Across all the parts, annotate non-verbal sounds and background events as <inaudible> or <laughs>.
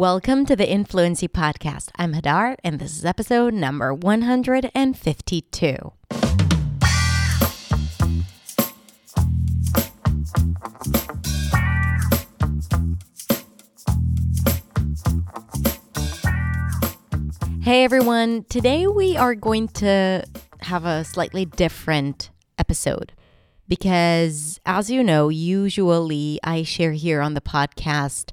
Welcome to the Influency Podcast. I'm Hadar, and this is episode number 152. Hey everyone, today we are going to have a slightly different episode because, as you know, usually I share here on the podcast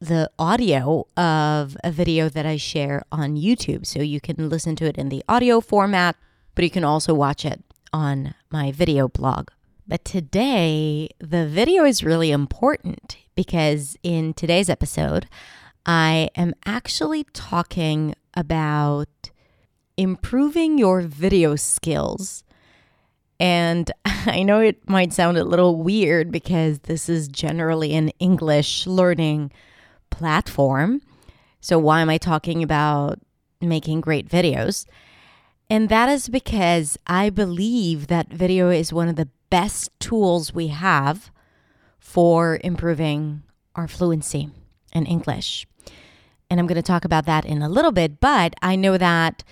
the audio of a video that I share on YouTube. So you can listen to it in the audio format, but you can also watch it on my video blog. But today, the video is really important because in today's episode, I am actually talking about improving your video skills. And <laughs> I know it might sound a little weird because this is generally an English learning platform. So, why am I talking about making great videos? And that is because I believe that video is one of the best tools we have for improving our fluency in English. And I'm going to talk about that in a little bit, but I know that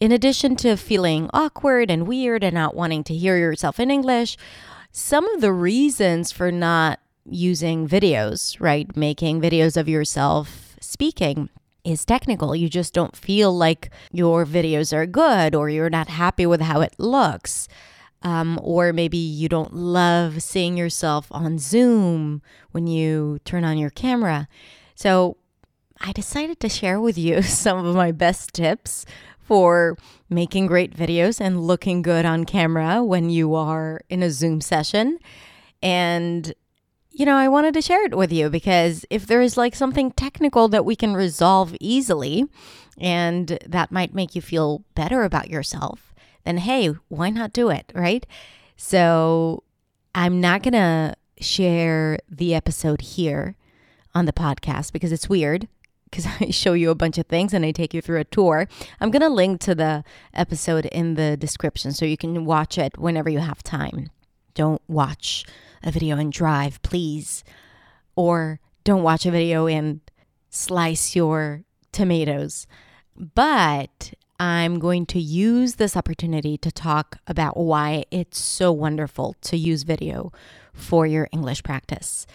in addition to feeling awkward and weird and not wanting to hear yourself in English, some of the reasons for not using videos, right? Making videos of yourself speaking is technical. You just don't feel like your videos are good or you're not happy with how it looks. Um, or maybe you don't love seeing yourself on Zoom when you turn on your camera. So I decided to share with you <laughs> some of my best tips for making great videos and looking good on camera when you are in a Zoom session. And you know, I wanted to share it with you because if there is like something technical that we can resolve easily and that might make you feel better about yourself, then hey, why not do it, right? So I'm not going to share the episode here on the podcast because it's weird because <laughs> I show you a bunch of things and I take you through a tour. I'm going to link to the episode in the description so you can watch it whenever you have time. Don't watch a video and drive, please. Or don't watch a video and slice your tomatoes. But I'm going to use this opportunity to talk about why it's so wonderful to use video for your English practice.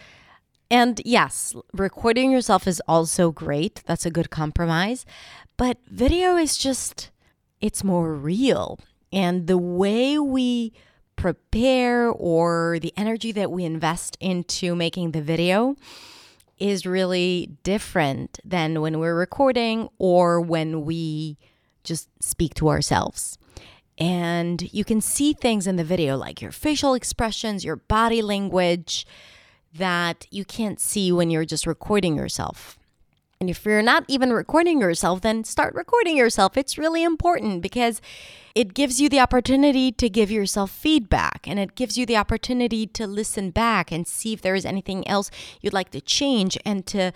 And yes, recording yourself is also great. That's a good compromise. But video is just, it's more real. And the way we prepare or the energy that we invest into making the video is really different than when we're recording or when we just speak to ourselves. And you can see things in the video like your facial expressions, your body language that you can't see when you're just recording yourself. And if you're not even recording yourself, then start recording yourself. It's really important because it gives you the opportunity to give yourself feedback and it gives you the opportunity to listen back and see if there is anything else you'd like to change and to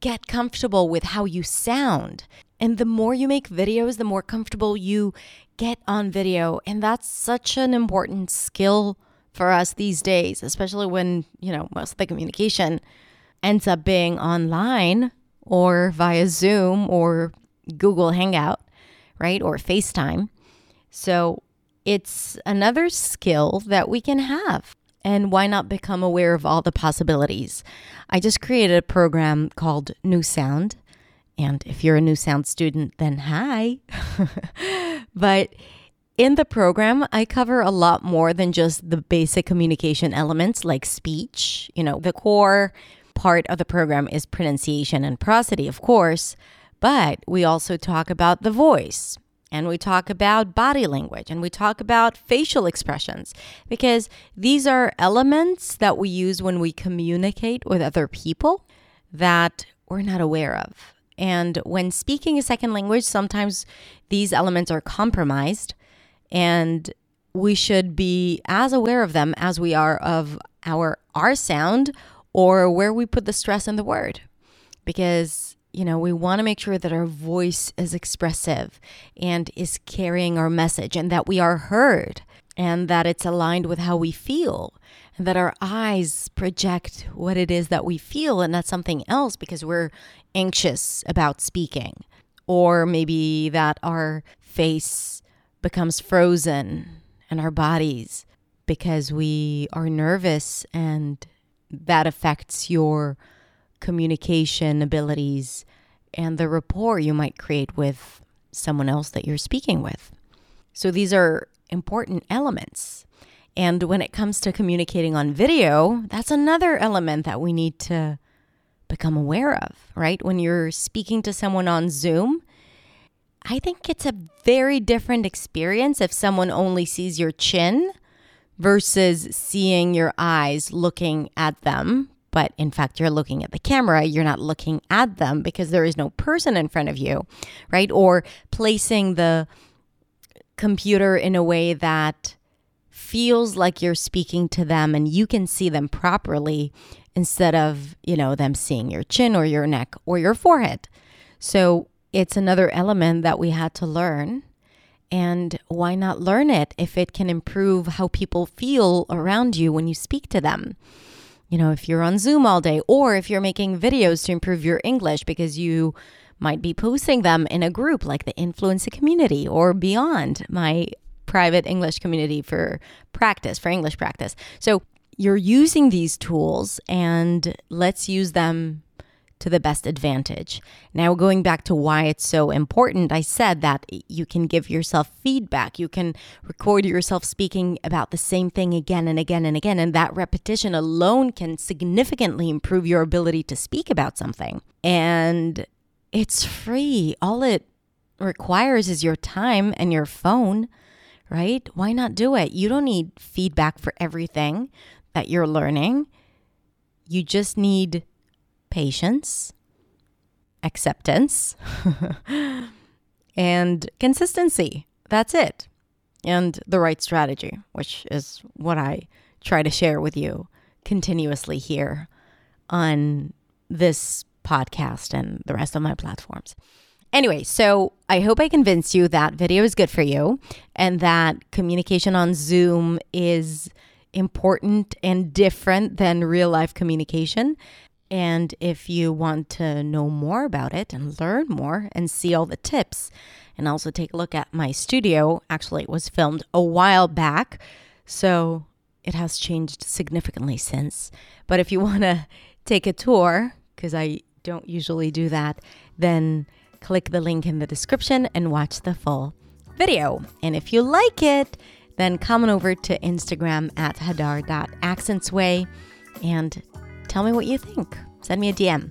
get comfortable with how you sound. And the more you make videos, the more comfortable you get on video. And that's such an important skill for us these days, especially when, you know, most of the communication ends up being online or via Zoom or Google Hangout, right? Or FaceTime. So it's another skill that we can have. And why not become aware of all the possibilities? I just created a program called Nuance. And if you're a Nuance student, then hi. <laughs> but in the program, I cover a lot more than just the basic communication elements like speech. You know, the core part of the program is pronunciation and prosody, of course, but we also talk about the voice, and we talk about body language and we talk about facial expressions because these are elements that we use when we communicate with other people that we're not aware of. And when speaking a second language, sometimes these elements are compromised, and we should be as aware of them as we are of our R sound or where we put the stress in the word. Because you know, we want to make sure that our voice is expressive and is carrying our message and that we are heard. and that it's aligned with how we feel and that our eyes project what it is that we feel and not something else because we're anxious about speaking or maybe that our face becomes frozen and our bodies because we are nervous and that affects your communication abilities and the rapport you might create with someone else that you're speaking with. So these are important elements. And when it comes to communicating on video, that's another element that we need to become aware of, right? When you're speaking to someone on Zoom, I think it's a very different experience if someone only sees your chin versus seeing your eyes looking at them. But in fact, you're looking at the camera, you're not looking at them because there is no person in front of you, right? Or placing the computer in a way that feels like you're speaking to them and you can see them properly instead of, you know, them seeing your chin or your neck or your forehead. So it's another element that we had to learn. And why not learn it if it can improve how people feel around you when you speak to them? You know, if you're on Zoom all day, or if you're making videos to improve your English because you might be posting them in a group like the Influency community or beyond my private English community for practice, for English practice. So you're using these tools and let's use them to the best advantage. Now, going back to why it's so important, I said that you can give yourself feedback. You can record yourself speaking about the same thing again and again and again. And that repetition alone can significantly improve your ability to speak about something. And it's free. All it requires is your time and your phone, right? Why not do it? You don't need feedback for everything that you're learning. You just need patience, acceptance, <laughs> and consistency. That's it. And the right strategy, which is what I try to share with you continuously here on this podcast and the rest of my platforms. Anyway, so I hope I convinced you that video is good for you and that communication on Zoom is important and different than real life communication. And if you want to know more about it and learn more and see all the tips, and also take a look at my studio, actually, it was filmed a while back. So it has changed significantly since. But if you <laughs> want to take a tour, because I don't usually do that, then click the link in the description and watch the full video. And if you like it, then come on over to Instagram at hadar.accentsway and Tell me what you think. Send me a DM.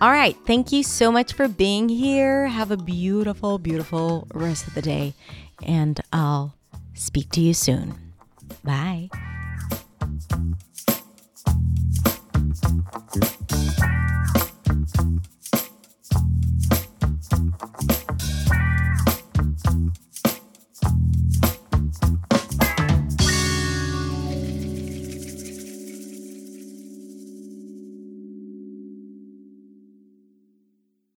All right. Thank you so much for being here. Have a beautiful, beautiful rest of the day. And I'll speak to you soon. Bye.